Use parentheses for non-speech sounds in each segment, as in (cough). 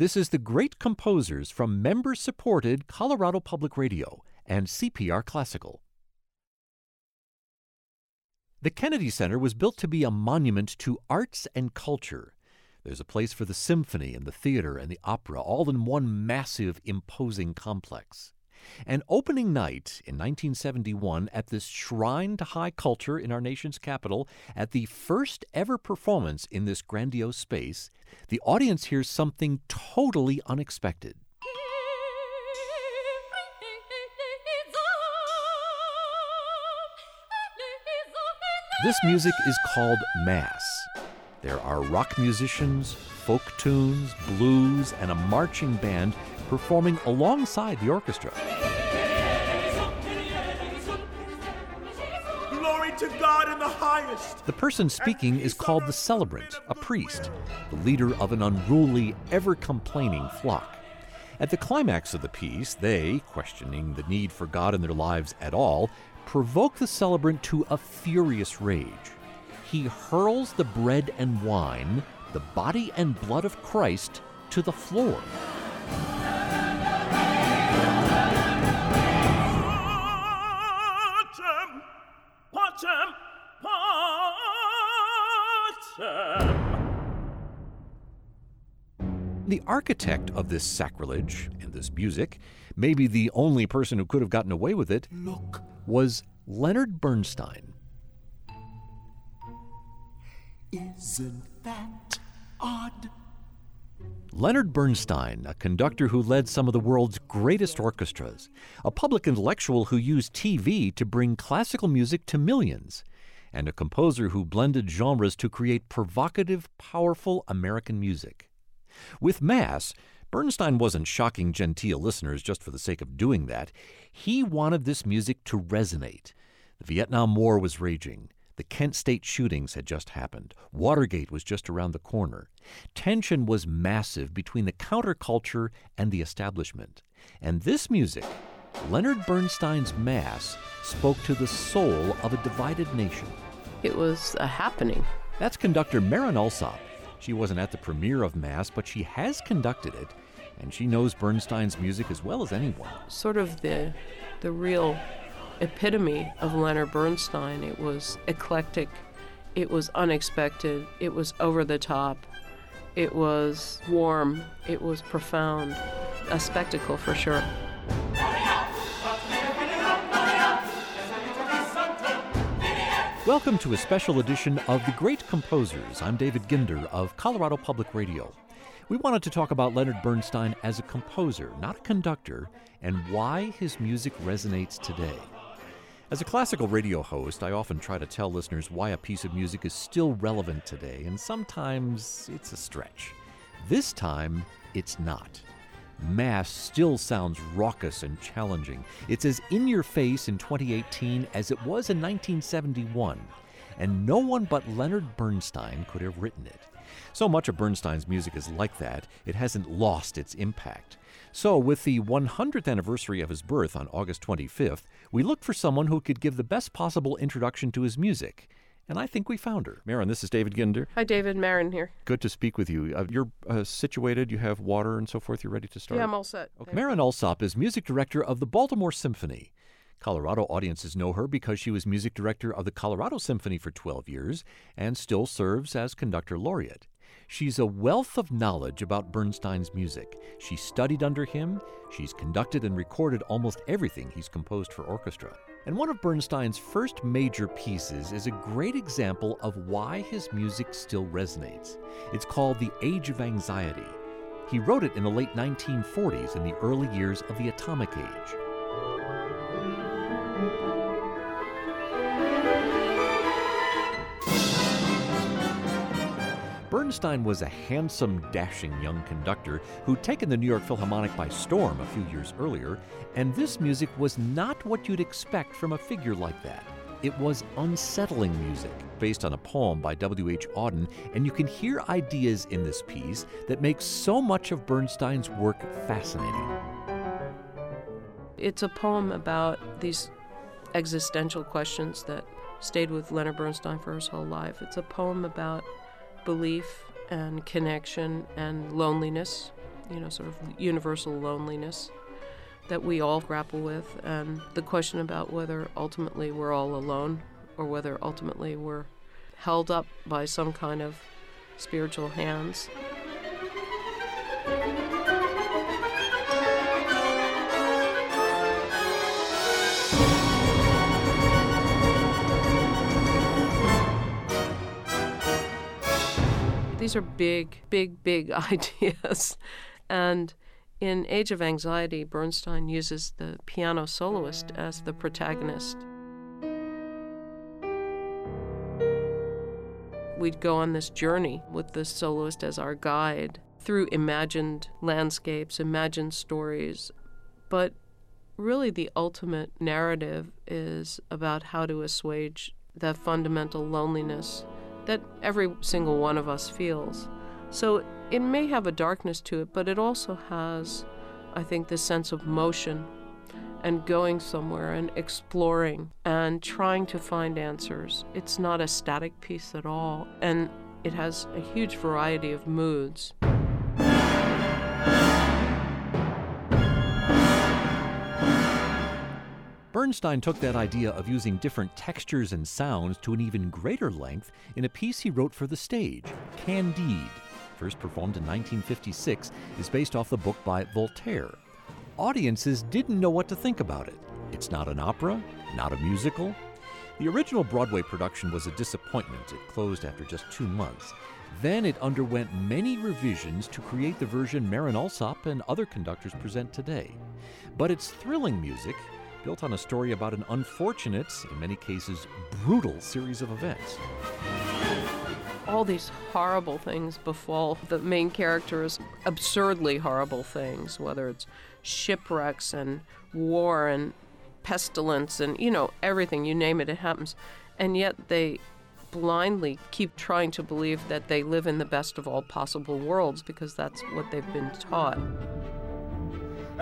This is the great composers from member supported Colorado Public Radio and CPR Classical. The Kennedy Center was built to be a monument to arts and culture. There's a place for the symphony and the theater and the opera, all in one massive, imposing complex. And opening night in 1971 at this shrine to high culture in our nation's capital, at the first ever performance in this grandiose space, the audience hears something totally unexpected. This music is called Mass. There are rock musicians, folk tunes, blues, and a marching band performing alongside the orchestra. Glory to God in the highest. The person speaking is called the celebrant, a priest, the leader of an unruly, ever complaining flock. At the climax of the piece, they, questioning the need for God in their lives at all, provoke the celebrant to a furious rage. He hurls the bread and wine, the body and blood of Christ, to the floor. The architect of this sacrilege and this music, maybe the only person who could have gotten away with it, Look, was Leonard Bernstein. isn't that odd? Leonard Bernstein, a conductor who led some of the world's greatest orchestras, a public intellectual who used TV to bring classical music to millions, and a composer who blended genres to create provocative, powerful American music. With Mass, Bernstein wasn't shocking genteel listeners just for the sake of doing that. He wanted this music to resonate. The Vietnam War was raging. The Kent State shootings had just happened. Watergate was just around the corner. Tension was massive between the counterculture and the establishment. And this music, Leonard Bernstein's Mass, spoke to the soul of a divided nation. It was a happening. That's conductor Marin Alsop. She wasn't at the premiere of Mass, but she has conducted it, and she knows Bernstein's music as well as anyone. Sort of the the real epitome of Leonard Bernstein. It was eclectic, it was unexpected, it was over the top, it was warm, it was profound. A spectacle for sure. Welcome to a special edition of The Great Composers. I'm David Ginder of Colorado Public Radio. We wanted to talk about Leonard Bernstein as a composer, not a conductor, and why his music resonates today. As a classical radio host, I often try to tell listeners why a piece of music is still relevant today, and sometimes it's a stretch. This time, it's not. Mass still sounds raucous and challenging. It's as in your face in 2018 as it was in 1971, and no one but Leonard Bernstein could have written it. So much of Bernstein's music is like that, it hasn't lost its impact. So, with the 100th anniversary of his birth on August 25th, we looked for someone who could give the best possible introduction to his music. And I think we found her. Marin, this is David Ginder. Hi, David Marin here. Good to speak with you. Uh, you're uh, situated, you have water and so forth. You're ready to start? Yeah, I'm all set. Okay. Marin Alsop is music director of the Baltimore Symphony. Colorado audiences know her because she was music director of the Colorado Symphony for 12 years and still serves as conductor laureate. She's a wealth of knowledge about Bernstein's music. She studied under him, she's conducted and recorded almost everything he's composed for orchestra. And one of Bernstein's first major pieces is a great example of why his music still resonates. It's called The Age of Anxiety. He wrote it in the late 1940s in the early years of the atomic age. Bernstein was a handsome, dashing young conductor who'd taken the New York Philharmonic by storm a few years earlier, and this music was not what you'd expect from a figure like that. It was unsettling music, based on a poem by W.H. Auden, and you can hear ideas in this piece that make so much of Bernstein's work fascinating. It's a poem about these existential questions that stayed with Leonard Bernstein for his whole life. It's a poem about belief and connection and loneliness you know, sort of universal loneliness that we all grapple with, and the question about whether ultimately we're all alone or whether ultimately we're held up by some kind of spiritual hands. These are big, big, big (laughs) ideas. And in Age of Anxiety, Bernstein uses the piano soloist as the protagonist. We'd go on this journey with the soloist as our guide through imagined landscapes, imagined stories. But really, the ultimate narrative is about how to assuage that fundamental loneliness that every single one of us feels. So it may have a darkness to it, but it also has, I think, this sense of motion and going somewhere and exploring and trying to find answers. It's not a static piece at all, and it has a huge variety of moods. Bernstein took that idea of using different textures and sounds to an even greater length in a piece he wrote for the stage, Candide. First performed in 1956, is based off the book by Voltaire. Audiences didn't know what to think about it. It's not an opera, not a musical. The original Broadway production was a disappointment. It closed after just two months. Then it underwent many revisions to create the version Marin Alsop and other conductors present today. But its thrilling music built on a story about an unfortunate, in many cases brutal, series of events. All these horrible things befall the main characters, absurdly horrible things, whether it's shipwrecks and war and pestilence and, you know, everything, you name it, it happens. And yet they blindly keep trying to believe that they live in the best of all possible worlds because that's what they've been taught.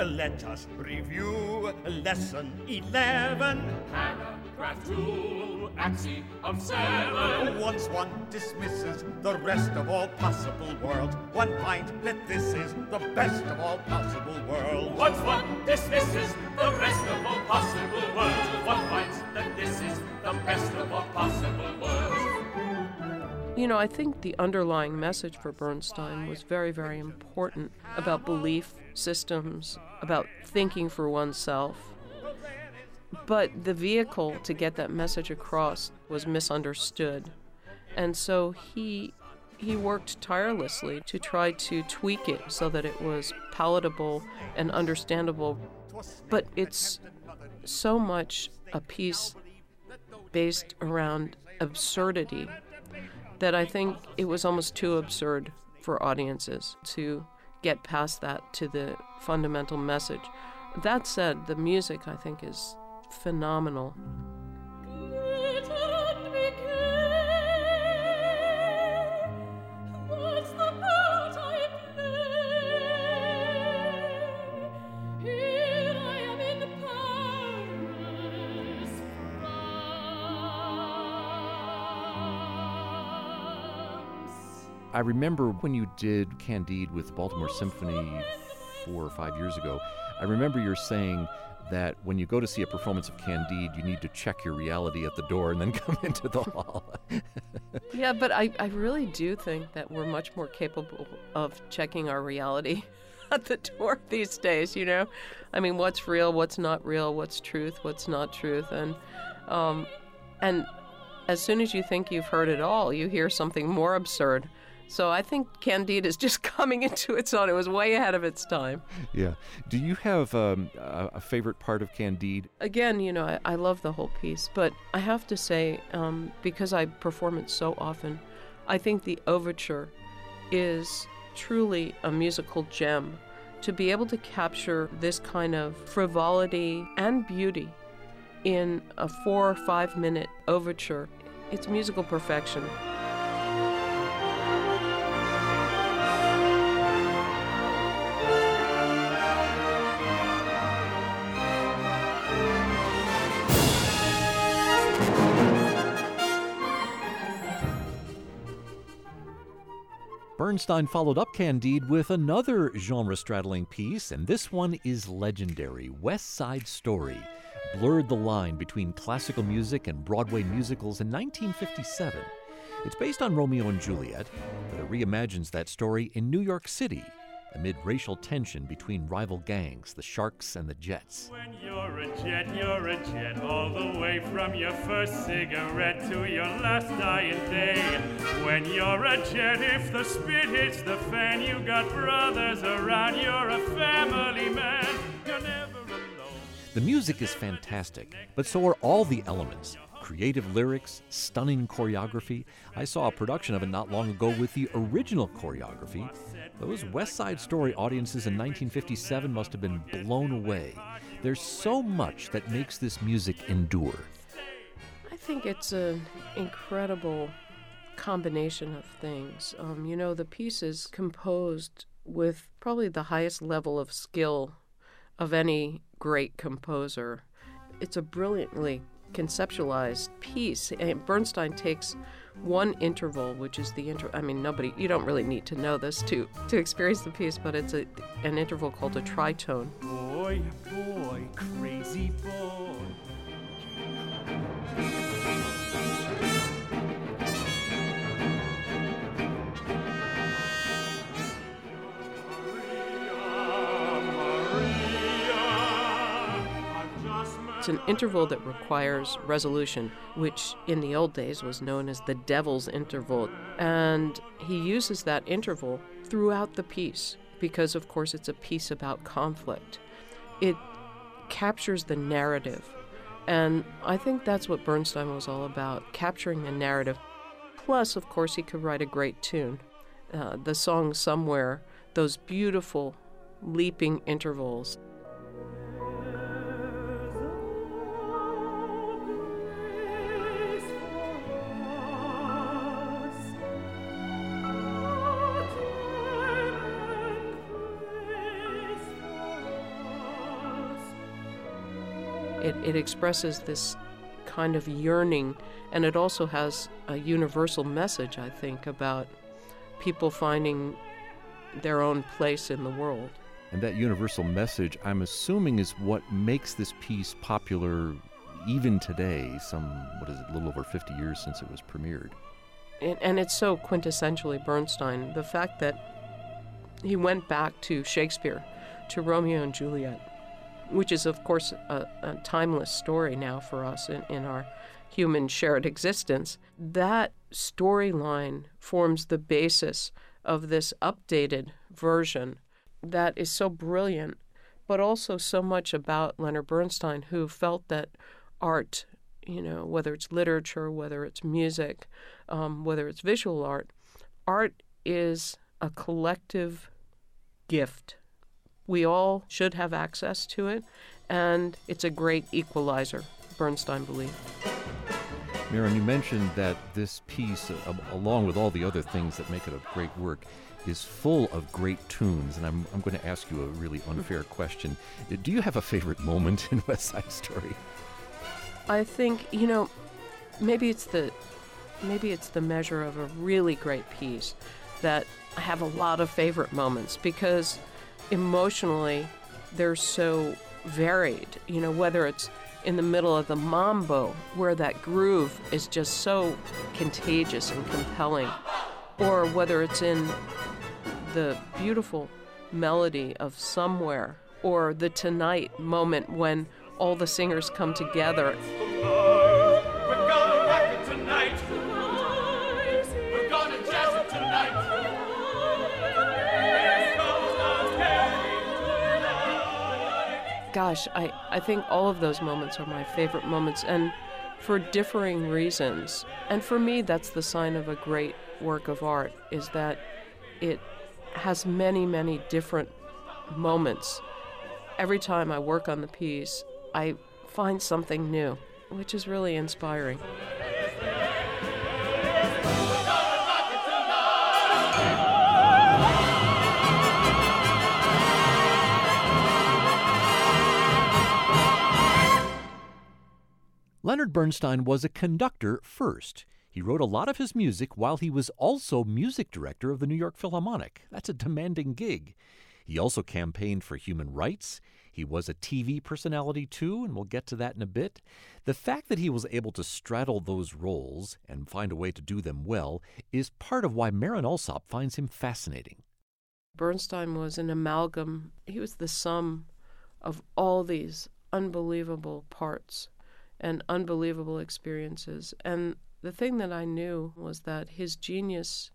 Let us review lesson 11. Paragraph 2, axiom 7. Once one dismisses the rest of all possible worlds, one finds that this is the best of all possible worlds. Once one dismisses the rest of all possible worlds, one finds that this is the best of all possible worlds. You know, I think the underlying message for Bernstein was very, very important about belief systems, about thinking for oneself. But the vehicle to get that message across was misunderstood. And so he he worked tirelessly to try to tweak it so that it was palatable and understandable. But it's so much a piece based around absurdity that I think it was almost too absurd for audiences to get past that to the fundamental message. That said, the music I think is phenomenal. I remember when you did Candide with Baltimore Symphony four or five years ago, I remember you're saying that when you go to see a performance of Candide, you need to check your reality at the door and then (laughs) come into the hall. (laughs) yeah, but I, I really do think that we're much more capable of checking our reality (laughs) at the door these days, you know? I mean, what's real, what's not real, what's truth, what's not truth. And, um, and as soon as you think you've heard it all, you hear something more absurd so I think Candide is just (laughs) coming into its own. It was way ahead of its time. Yeah. Do you have um, a favorite part of Candide? Again, you know, I, I love the whole piece, but I have to say, um, because I perform it so often, I think the overture is truly a musical gem. To be able to capture this kind of frivolity and beauty in a four or five minute overture, it's musical perfection. Bernstein followed up Candide with another genre straddling piece, and this one is legendary West Side Story. Blurred the line between classical music and Broadway musicals in 1957. It's based on Romeo and Juliet, but it reimagines that story in New York City amid racial tension between rival gangs, the Sharks and the Jets. When you're a jet, you're a jet, all the way from your first cigarette to your last dying day. When you're a jet, if the spit hits the fan, you got brothers around, you're a family man. You're never alone. The music is fantastic, but so are all the elements creative lyrics, stunning choreography. I saw a production of it not long ago with the original choreography. Those West Side Story audiences in 1957 must have been blown away. There's so much that makes this music endure. I think it's an incredible combination of things. Um, you know, the piece is composed with probably the highest level of skill of any great composer. It's a brilliantly conceptualized piece. And Bernstein takes one interval, which is the inter. I mean, nobody. You don't really need to know this to to experience the piece, but it's a, an interval called a tritone. Boy, boy, crazy boy. It's an interval that requires resolution, which in the old days was known as the devil's interval. And he uses that interval throughout the piece because, of course, it's a piece about conflict. It captures the narrative. And I think that's what Bernstein was all about capturing the narrative. Plus, of course, he could write a great tune. Uh, the song Somewhere, those beautiful leaping intervals. It, expresses this kind of yearning, and it also has a universal message, I think, about people finding their own place in the world. And that universal message, I'm assuming, is what makes this piece popular even today, some, what is it, a little over 50 years since it was premiered. And, and it's so quintessentially Bernstein. The fact that he went back to Shakespeare, to Romeo and Juliet, which is, of course, a, a timeless story now for us in, in our human shared existence. That storyline forms the basis of this updated version that is so brilliant, but also so much about Leonard Bernstein, who felt that art, you know, whether it's literature, whether it's music, um, whether it's visual art, art is a collective gift. We all should have access to it, and it's a great equalizer, Bernstein believed. Marin, you mentioned that this piece, uh, along with all the other things that make it a great work, is full of great tunes. And I'm, I'm going to ask you a really unfair (laughs) question. Do you have a favorite moment in (laughs) West Side Story? I think you know, maybe it's the maybe it's the measure of a really great piece that I have a lot of favorite moments because emotionally they're so varied. You know, whether it's in the middle of the mambo where that groove is just so contagious and compelling, or whether it's in the beautiful melody of somewhere, or the tonight moment when all the singers come together. Gosh, I, I think all of those moments are my favorite moments, and for differing reasons. And for me, that's the sign of a great work of art, is that it has many, many different moments. Every time I work on the piece, I find something new, which is really inspiring. Leonard Bernstein was a conductor first. He wrote a lot of his music while he was also music director of the New York Philharmonic. That's a demanding gig. He also campaigned for human rights. He was a TV personality too, and we'll get to that in a bit. The fact that he was able to straddle those roles and find a way to do them well is part of why Marin Alsop finds him fascinating. Bernstein was an amalgam, he was the sum of all these unbelievable parts and unbelievable experiences. And the thing that I knew was that his genius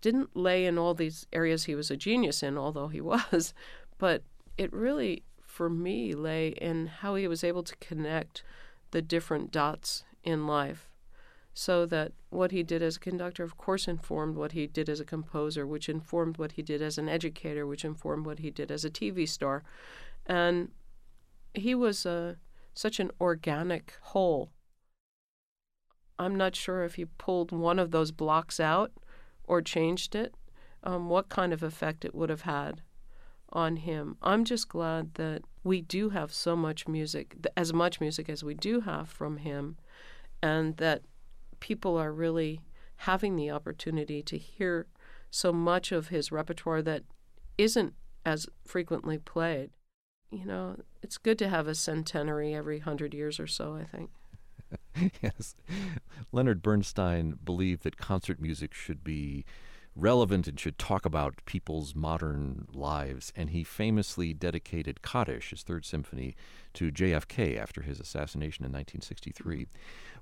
didn't lay in all these areas he was a genius in, although he (laughs) was, but it really, for me, lay in how he was able to connect the different dots in life so that what he did as a conductor, of course, informed what he did as a composer, which informed what he did as an educator, which informed what he did as a TV star. And he was uh, such an organic whole. I'm not sure if he pulled one of those blocks out or changed it, um, what kind of effect it would have had on him. I'm just glad that we do have so much music, as much music as we do have from him, and that people are really having the opportunity to hear so much of his repertoire that isn't as frequently played. You know, it's good to have a centenary every hundred years or so, I think. (laughs) yes. Leonard Bernstein believed that concert music should be relevant and should talk about people's modern lives. And he famously dedicated Kaddish, his third symphony, to JFK after his assassination in 1963.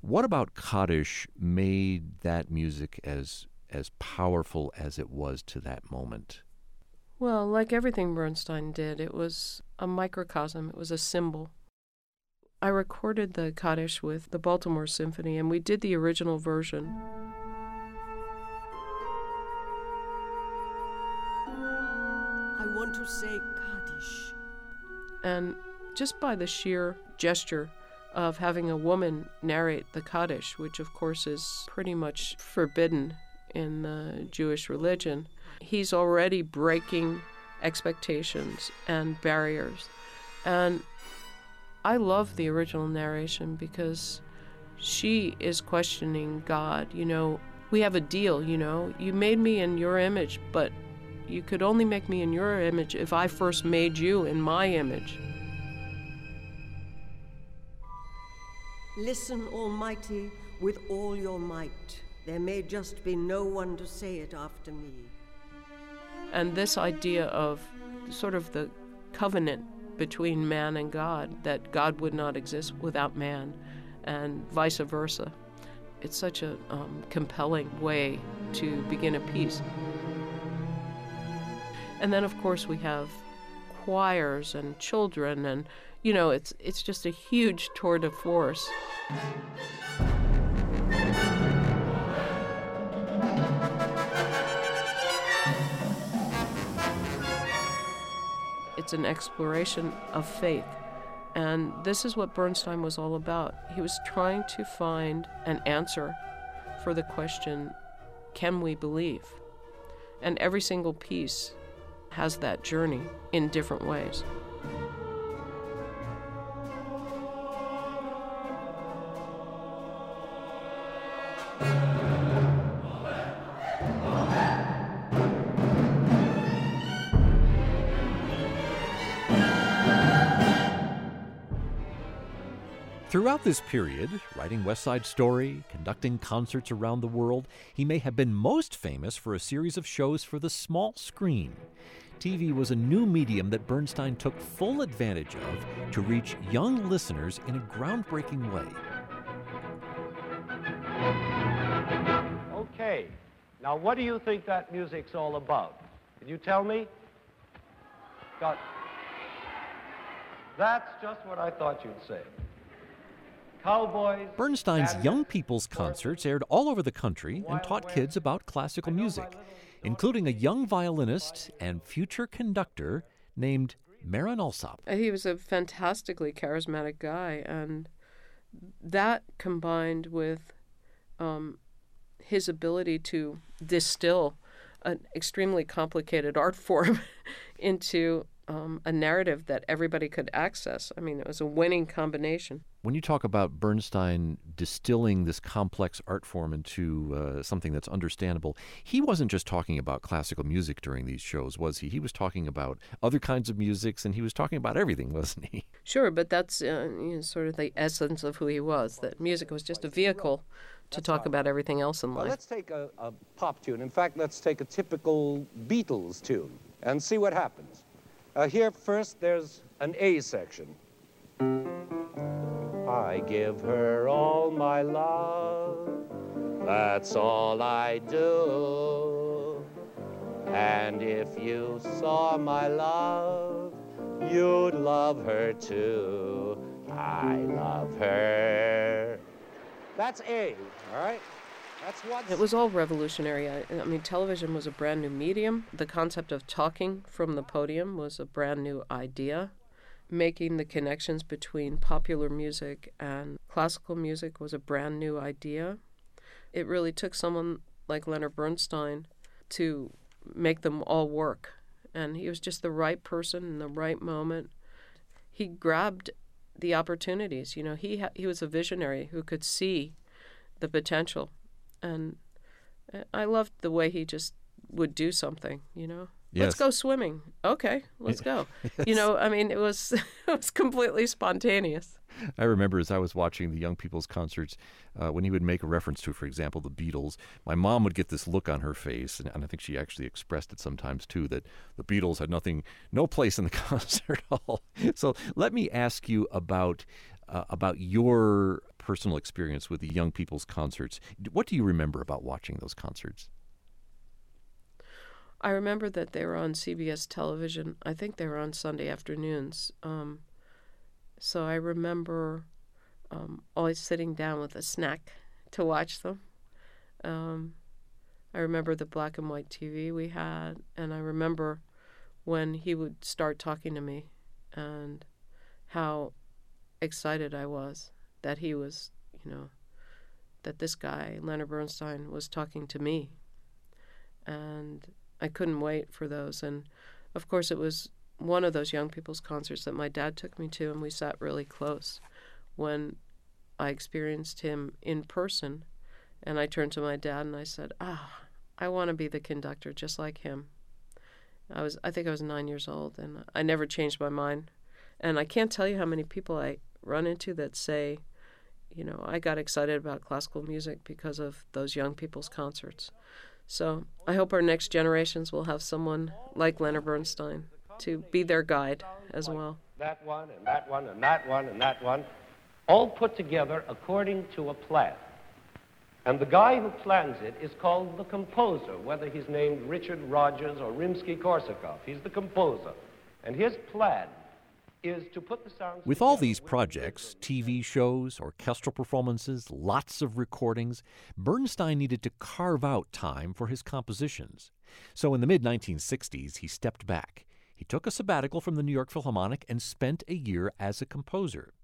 What about Kaddish made that music as as powerful as it was to that moment? Well, like everything Bernstein did, it was a microcosm, it was a symbol. I recorded the Kaddish with the Baltimore Symphony, and we did the original version. I want to say Kaddish. And just by the sheer gesture of having a woman narrate the Kaddish, which of course is pretty much forbidden in the Jewish religion, he's already breaking expectations and barriers. And I love the original narration because she is questioning God. You know, we have a deal, you know. You made me in your image, but you could only make me in your image if I first made you in my image. Listen, Almighty, with all your might. There may just be no one to say it after me. And this idea of sort of the covenant between man and God, that God would not exist without man, and vice versa. It's such a um, compelling way to begin a piece. And then, of course, we have choirs and children, and you know, it's it's just a huge tour de force. It's an exploration of faith. And this is what Bernstein was all about. He was trying to find an answer for the question can we believe? And every single piece has that journey in different ways. Throughout this period, writing West Side Story, conducting concerts around the world, he may have been most famous for a series of shows for the small screen. TV was a new medium that Bernstein took full advantage of to reach young listeners in a groundbreaking way. Okay, now what do you think that music's all about? Can you tell me? Got. That's just what I thought you'd say. Cowboys. Bernstein's bandits, Young People's concerts aired all over the country and taught kids about classical I know my music, including a young violinist and future conductor named Marin Alsop. He was a fantastically charismatic guy, and that combined with um, his ability to distill an extremely complicated (laughs) art form into um, a narrative that everybody could access. I mean, it was a winning combination. When you talk about Bernstein distilling this complex art form into uh, something that's understandable, he wasn't just talking about classical music during these shows, was he? He was talking about other kinds of musics, and he was talking about everything, (laughs) wasn't he? Sure, but that's uh, you know, sort of the essence of who he was. That music was just a vehicle to talk right. about everything else in Well, life. let's take a, a pop tune. In fact, let's take a typical Beatles tune and see what happens. Uh, here first, there's an A section. I give her all my love. That's all I do. And if you saw my love, you'd love her too. I love her. That's A, all right? That's what. It was all revolutionary. I, I mean, television was a brand new medium. The concept of talking from the podium was a brand new idea. Making the connections between popular music and classical music was a brand new idea. It really took someone like Leonard Bernstein to make them all work. And he was just the right person in the right moment. He grabbed the opportunities. You know, he ha- he was a visionary who could see the potential, and uh, I loved the way he just would do something. You know, let's go swimming. Okay, let's go. You know, I mean, it was (laughs) it was completely spontaneous. I remember as I was watching the young people's concerts, uh, when he would make a reference to, for example, the Beatles, my mom would get this look on her face, and, and I think she actually expressed it sometimes too, that the Beatles had nothing, no place in the (laughs) concert hall. So let me ask you about uh, about your personal experience with the young people's concerts. What do you remember about watching those concerts? I remember that they were on CBS television. I think they were on Sunday afternoons. Um, so I remember um, always sitting down with a snack to watch them. Um, I remember the black and white TV we had, and I remember when he would start talking to me and how excited I was that he was, you know, that this guy, Leonard Bernstein, was talking to me. And I couldn't wait for those. And of course, it was one of those young people's concerts that my dad took me to, and we sat really close when I experienced him in person. And I turned to my dad and I said, Ah, I want to be the conductor just like him. I was, I think I was nine years old, and I never changed my mind. And I can't tell you how many people I run into that say, you know, I got excited about classical music because of those young people's concerts. So I hope our next generations will have someone like Leonard Bernstein to be their guide as well. That one, and that one, and that one, and that one, all put together according to a plan. And the guy who plans it is called the composer, whether he's named Richard Rodgers or Rimsky-Korsakov. He's the composer. And his plan With all these projects, TV shows, orchestral performances, lots of recordings, Bernstein needed to carve out time for his compositions. So in the mid 1960s, he stepped back. He took a sabbatical from the New York Philharmonic and spent a year as a composer.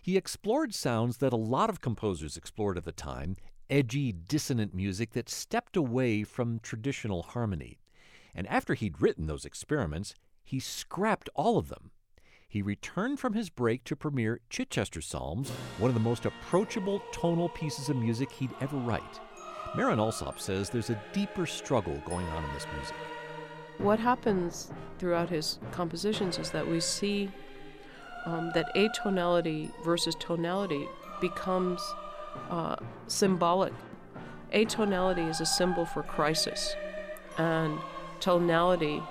He explored sounds that a lot of composers explored at the time edgy, dissonant music that stepped away from traditional harmony. And after he'd written those experiments, he scrapped all of them. He returned from his break to premiere Chichester Psalms, one of the most approachable tonal pieces of music he'd ever write. Marin Alsop says there's a deeper struggle going on in this music. What happens throughout his compositions is that we see um, that atonality versus tonality becomes uh, symbolic. Atonality is a symbol for crisis, and tonality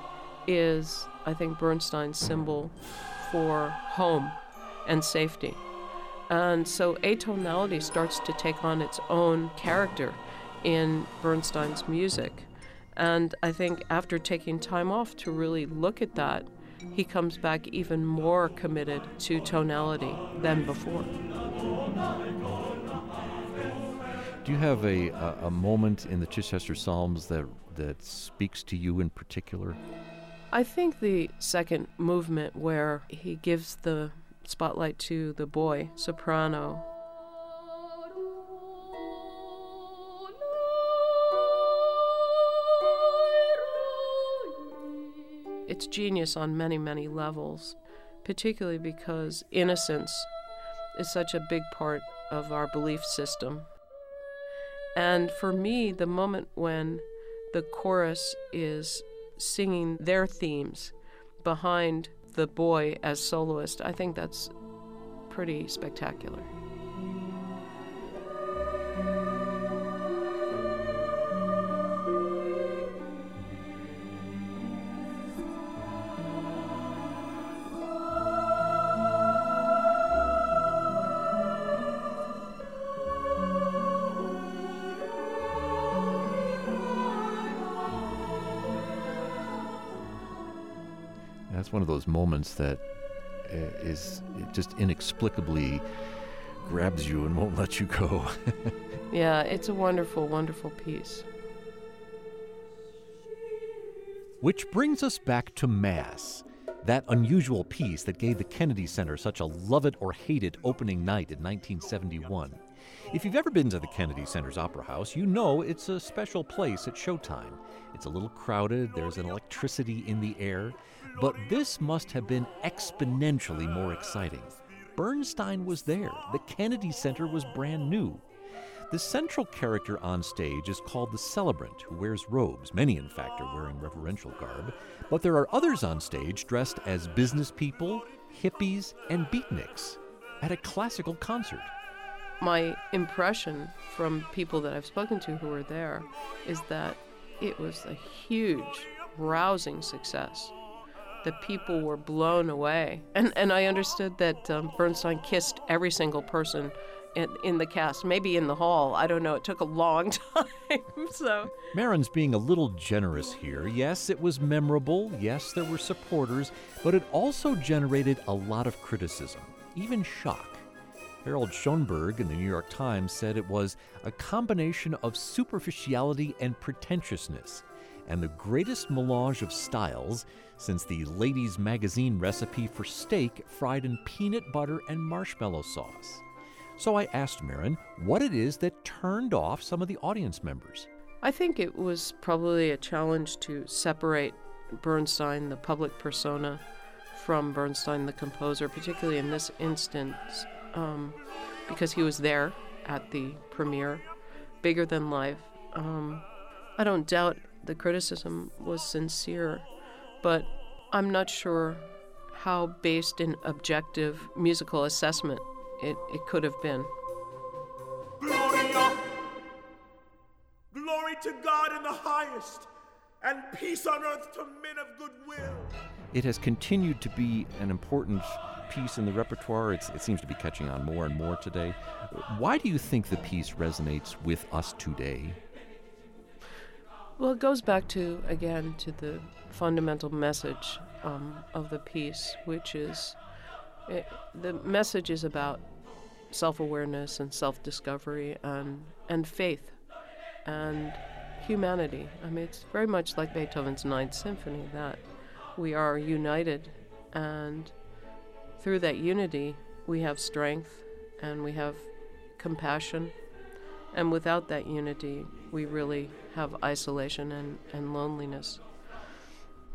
is, I think, Bernstein's symbol for home and safety. And so atonality starts to take on its own character in Bernstein's music. And I think after taking time off to really look at that, he comes back even more committed to tonality than before. Do you have a, a, a moment in the Chichester Psalms that, that speaks to you in particular? I think the second movement where he gives the spotlight to the boy soprano it's genius on many many levels particularly because innocence is such a big part of our belief system. And for me, the moment when the chorus is singing their themes behind the boy as soloist, I think that's pretty spectacular. Those moments that uh, just inexplicably grabs you and won't (laughs) let you go. (laughs) yeah, it's a wonderful, wonderful piece. Which brings us back to Mass, that unusual piece that gave the Kennedy Center such a love it or hate it opening night in 1971. If you've ever been to the Kennedy Center's Opera House, you know it's a special place at showtime. It's a little crowded, there's an electricity in the air, but this must have been exponentially more exciting. Bernstein was there, the Kennedy Center was brand new. The central character on stage is called the celebrant, who wears robes. Many, in fact, are wearing reverential garb. But there are others on stage dressed as business people, hippies, and beatniks at a classical concert. My impression from people that I've spoken to who were there is that it was a huge, rousing success. The people were blown away. And, and I understood that um, Bernstein kissed every single person in, in the cast, maybe in the hall. I don't know. It took a long (laughs) time. so Marin's being a little generous here. Yes, it was memorable. Yes, there were supporters, but it also generated a lot of criticism, even shock. Harold Schonberg in the New York Times said it was a combination of superficiality and pretentiousness, and the greatest melange of styles since the ladies' magazine recipe for steak fried in peanut butter and marshmallow sauce. So I asked Marin what it is that turned off some of the audience members. I think it was probably a challenge to separate Bernstein, the public persona, from Bernstein, the composer, particularly in this instance, um, because he was there at the premiere, bigger than life. Um, I don't doubt the criticism was sincere, but I'm not sure how based in objective musical assessment it, it could have been. Gloria! Glory to God in the highest, and peace on earth to men of goodwill. It has continued to be an important piece in the repertoire. It's, it seems to be catching on more and more today. Why do you think the piece resonates with us today? Well, it goes back to, again, to the fundamental message um, of the piece, which is it, the message is about self awareness and self discovery and, and faith and humanity. I mean, it's very much like Beethoven's Ninth Symphony that we are united, and through that unity, we have strength and we have compassion. And without that unity, we really have isolation and, and loneliness.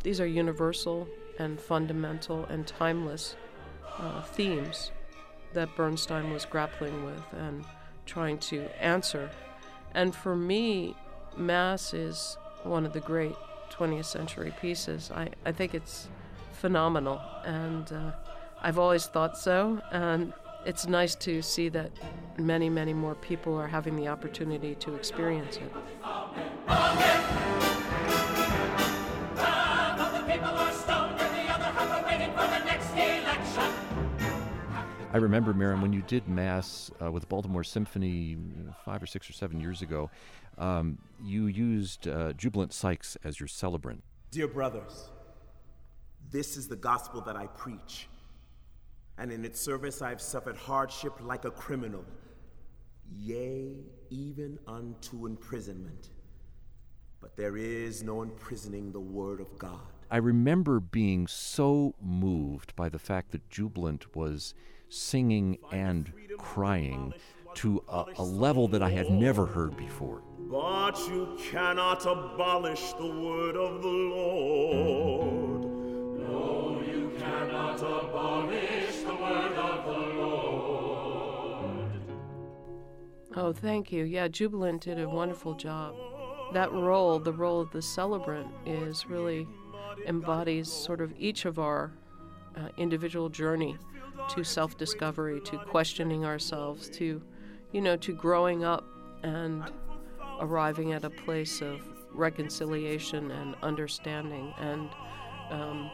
These are universal and fundamental and timeless uh, themes that Bernstein was grappling with and trying to answer. And for me, Mass is one of the great 20th century pieces. I, I think it's phenomenal, and uh, I've always thought so. And it's nice to see that many, many more people are having the opportunity to experience it. I remember, Marin, when you did Mass uh, with the Baltimore Symphony five or six or seven years ago, um, you used uh, Jubilant Sykes as your celebrant. Dear brothers, this is the gospel that I preach. And in its service I have suffered hardship like a criminal, yea, even unto imprisonment. But there is no imprisoning the word of God. I remember being so moved by the fact that Jubilant was singing and crying to a, a, level that I had never heard before. But you cannot abolish the word of the Lord. No, you cannot abolish the word of the Lord. Oh, thank you. Yeah, Jubilant did a wonderful job. That role, the role of the celebrant, is really embodies sort of each of our uh, individual journey to self discovery, to questioning ourselves, to, you know, to growing up and arriving at a place of reconciliation and understanding. And um,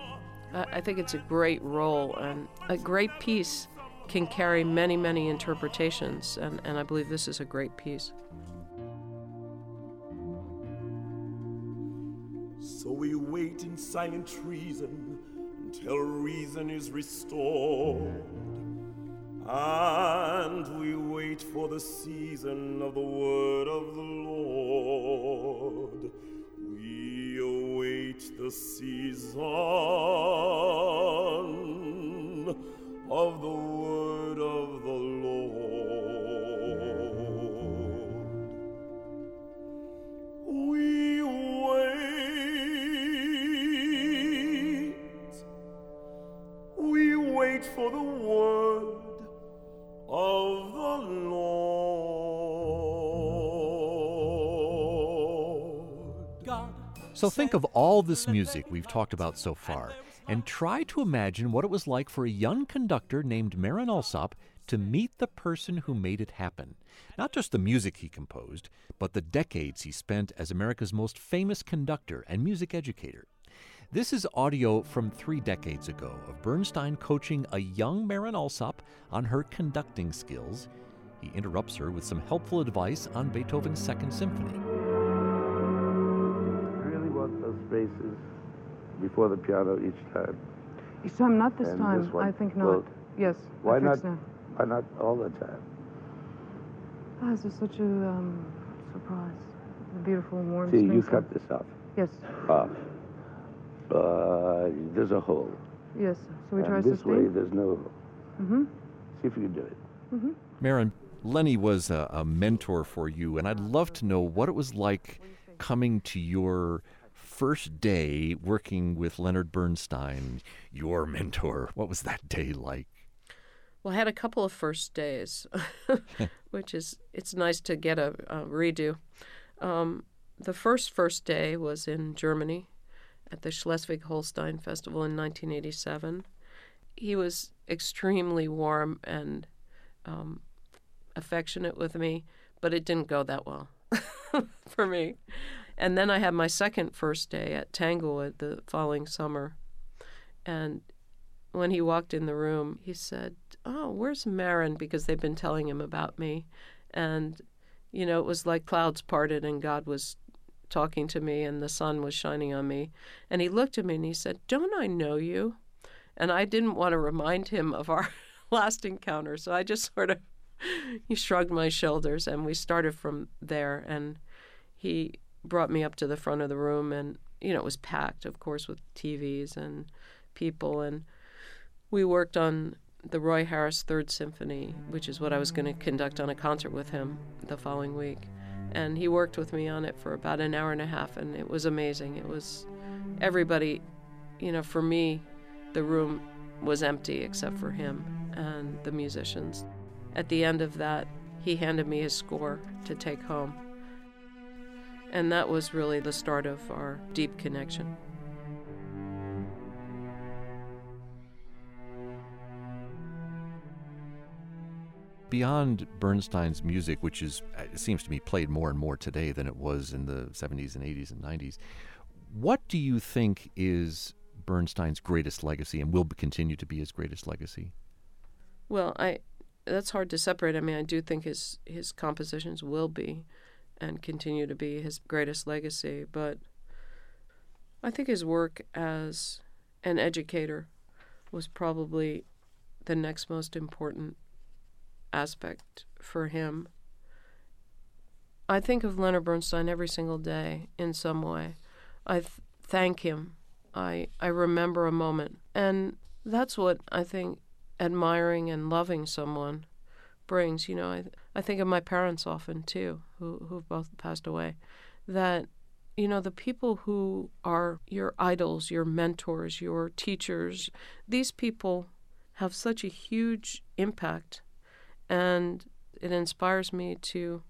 I, think it's a great role and a great piece can carry many, many interpretations, and, and I believe this is a great piece. So we wait in silent treason until reason is restored. And we wait for the season of the word of the Lord. We await the season of the word of the Lord. We wait. We wait for the word So think of all this music we've talked about so far and try to imagine what it was like for a young conductor named Marin Alsop to meet the person who made it happen. Not just the music he composed, but the decades he spent as America's most famous conductor and music educator. This is audio from three decades ago of Bernstein coaching a young Marin Alsop on her conducting skills. He interrupts her with some helpful advice on Beethoven's Second Symphony. Want those spaces before the piano each time. Each time, not this And time. this? I think not. Well, yes. Why I not? think so. Why not all the time? Ah, this is such a um, surprise. The beautiful warm See, you cut this off. Yes. Off. Uh, there's a hole. Yes. So we and try this way, there's no hole. Mm-hmm. See if you can do it. Mm-hmm. Marin, Lenny was a, a mentor for you, and I'd love to know what it was like coming to your first day working with Leonard Bernstein, your mentor. What was that day like? Well, I had a couple of first days, (laughs) which is it's nice to get a, a redo. Um, the first first day was in Germany at the Schleswig-Holstein Festival in 1987. He was extremely warm and um, affectionate with me, but it didn't go that well (laughs) for me. And then I had my second first day at Tanglewood the following summer, and when he walked in the room, he said, "Oh, where's Marin?" Because they've been telling him about me, and you know, it was like clouds parted and God was talking to me and the sun was shining on me. And he looked at me and he said, "Don't I know you?" And I didn't want to remind him of our (laughs) last encounter, so I just sort of (laughs) he shrugged my shoulders and we started from there and he brought me up to the front of the room and you know it was packed of course with TVs and people and we worked on the Roy Harris Third Symphony, which is what I was going to conduct on a concert with him the following week. And he worked with me on it for about an hour and a half, and it was amazing. It was everybody, you know, for me, the room was empty except for him and the musicians. At the end of that, he handed me his score to take home. And that was really the start of our deep connection. Beyond Bernstein's music, which is it seems to me played more and more today than it was in the 70s and 80s and 90s, what do you think is Bernstein's greatest legacy and will continue to be his greatest legacy? Well, I that's hard to separate. I mean, I do think his his compositions will be and continue to be his greatest legacy, but I think his work as an educator was probably the next most important aspect for him. I think of Leonard Bernstein every single day in some way. I th- thank him. I I remember a moment, and that's what I think admiring and loving someone brings. You know, I I think of my parents often too, who who've both passed away. That you know the people who are your idols, your mentors, your teachers. These people have such a huge impact, and it inspires me to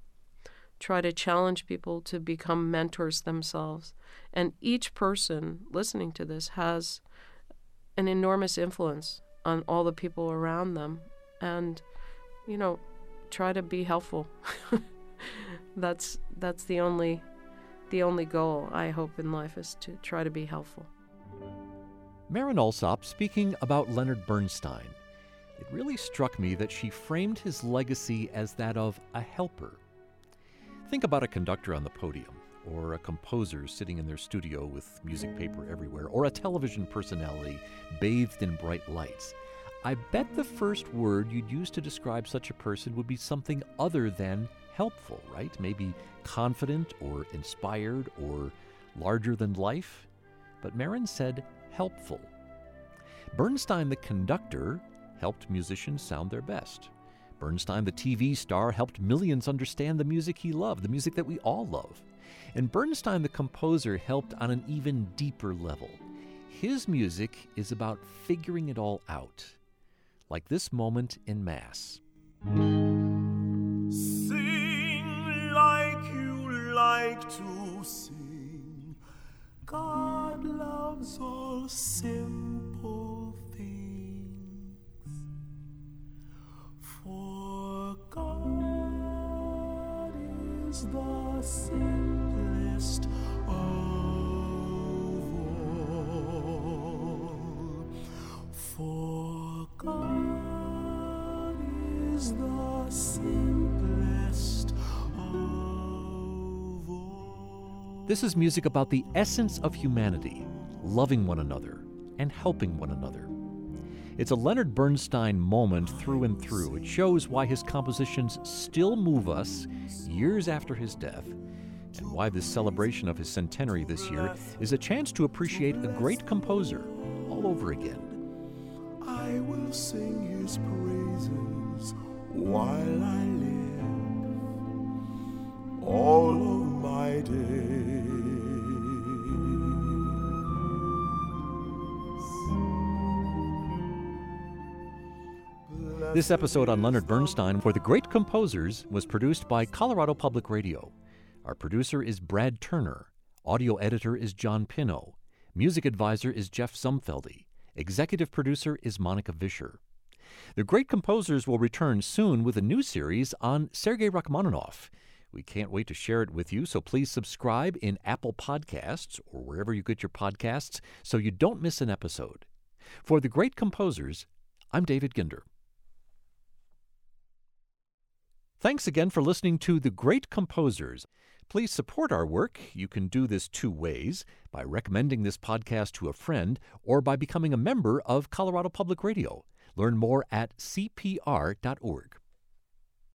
try to challenge people to become mentors themselves. And each person listening to this has an enormous influence on all the people around them. And, you know, try to be helpful. (laughs) that's that's the only the only goal I hope in life is to try to be helpful. Marin Alsop speaking about Leonard Bernstein. It really struck me that she framed his legacy as that of a helper. Think about a conductor on the podium, or a composer sitting in their studio with music paper everywhere, or a television personality bathed in bright lights. I bet the first word you'd use to describe such a person would be something other than helpful, right? Maybe confident or inspired or larger than life. But Marin said helpful. Bernstein, the conductor, helped musicians sound their best. Bernstein, the TV star, helped millions understand the music he loved, the music that we all love. And Bernstein, the composer, helped on an even deeper level. His music is about figuring it all out, like this moment in Mass. Sing like you like to sing. God loves all simple things. For God is the simplest This is music about the essence of humanity, loving one another and helping one another. It's a Leonard Bernstein moment through and through. It shows why his compositions still move us years after his death, and why this celebration of his centenary this year is a chance to appreciate a great composer all over again. I will sing his praises while I live all of my days. This episode on Leonard Bernstein for the Great Composers was produced by Colorado Public Radio. Our producer is Brad Turner. Audio editor is John Pino. Music advisor is Jeff Zumfeldy. Executive producer is Monica Vischer. The Great Composers will return soon with a new series on Sergei Rachmaninoff. We can't wait to share it with you, so please subscribe in Apple Podcasts or wherever you get your podcasts so you don't miss an episode. For The Great Composers, I'm David Ginder. Thanks again for listening to The Great Composers. Please support our work. You can do this two ways by recommending this podcast to a friend or by becoming a member of Colorado Public Radio. Learn more at cpr.org.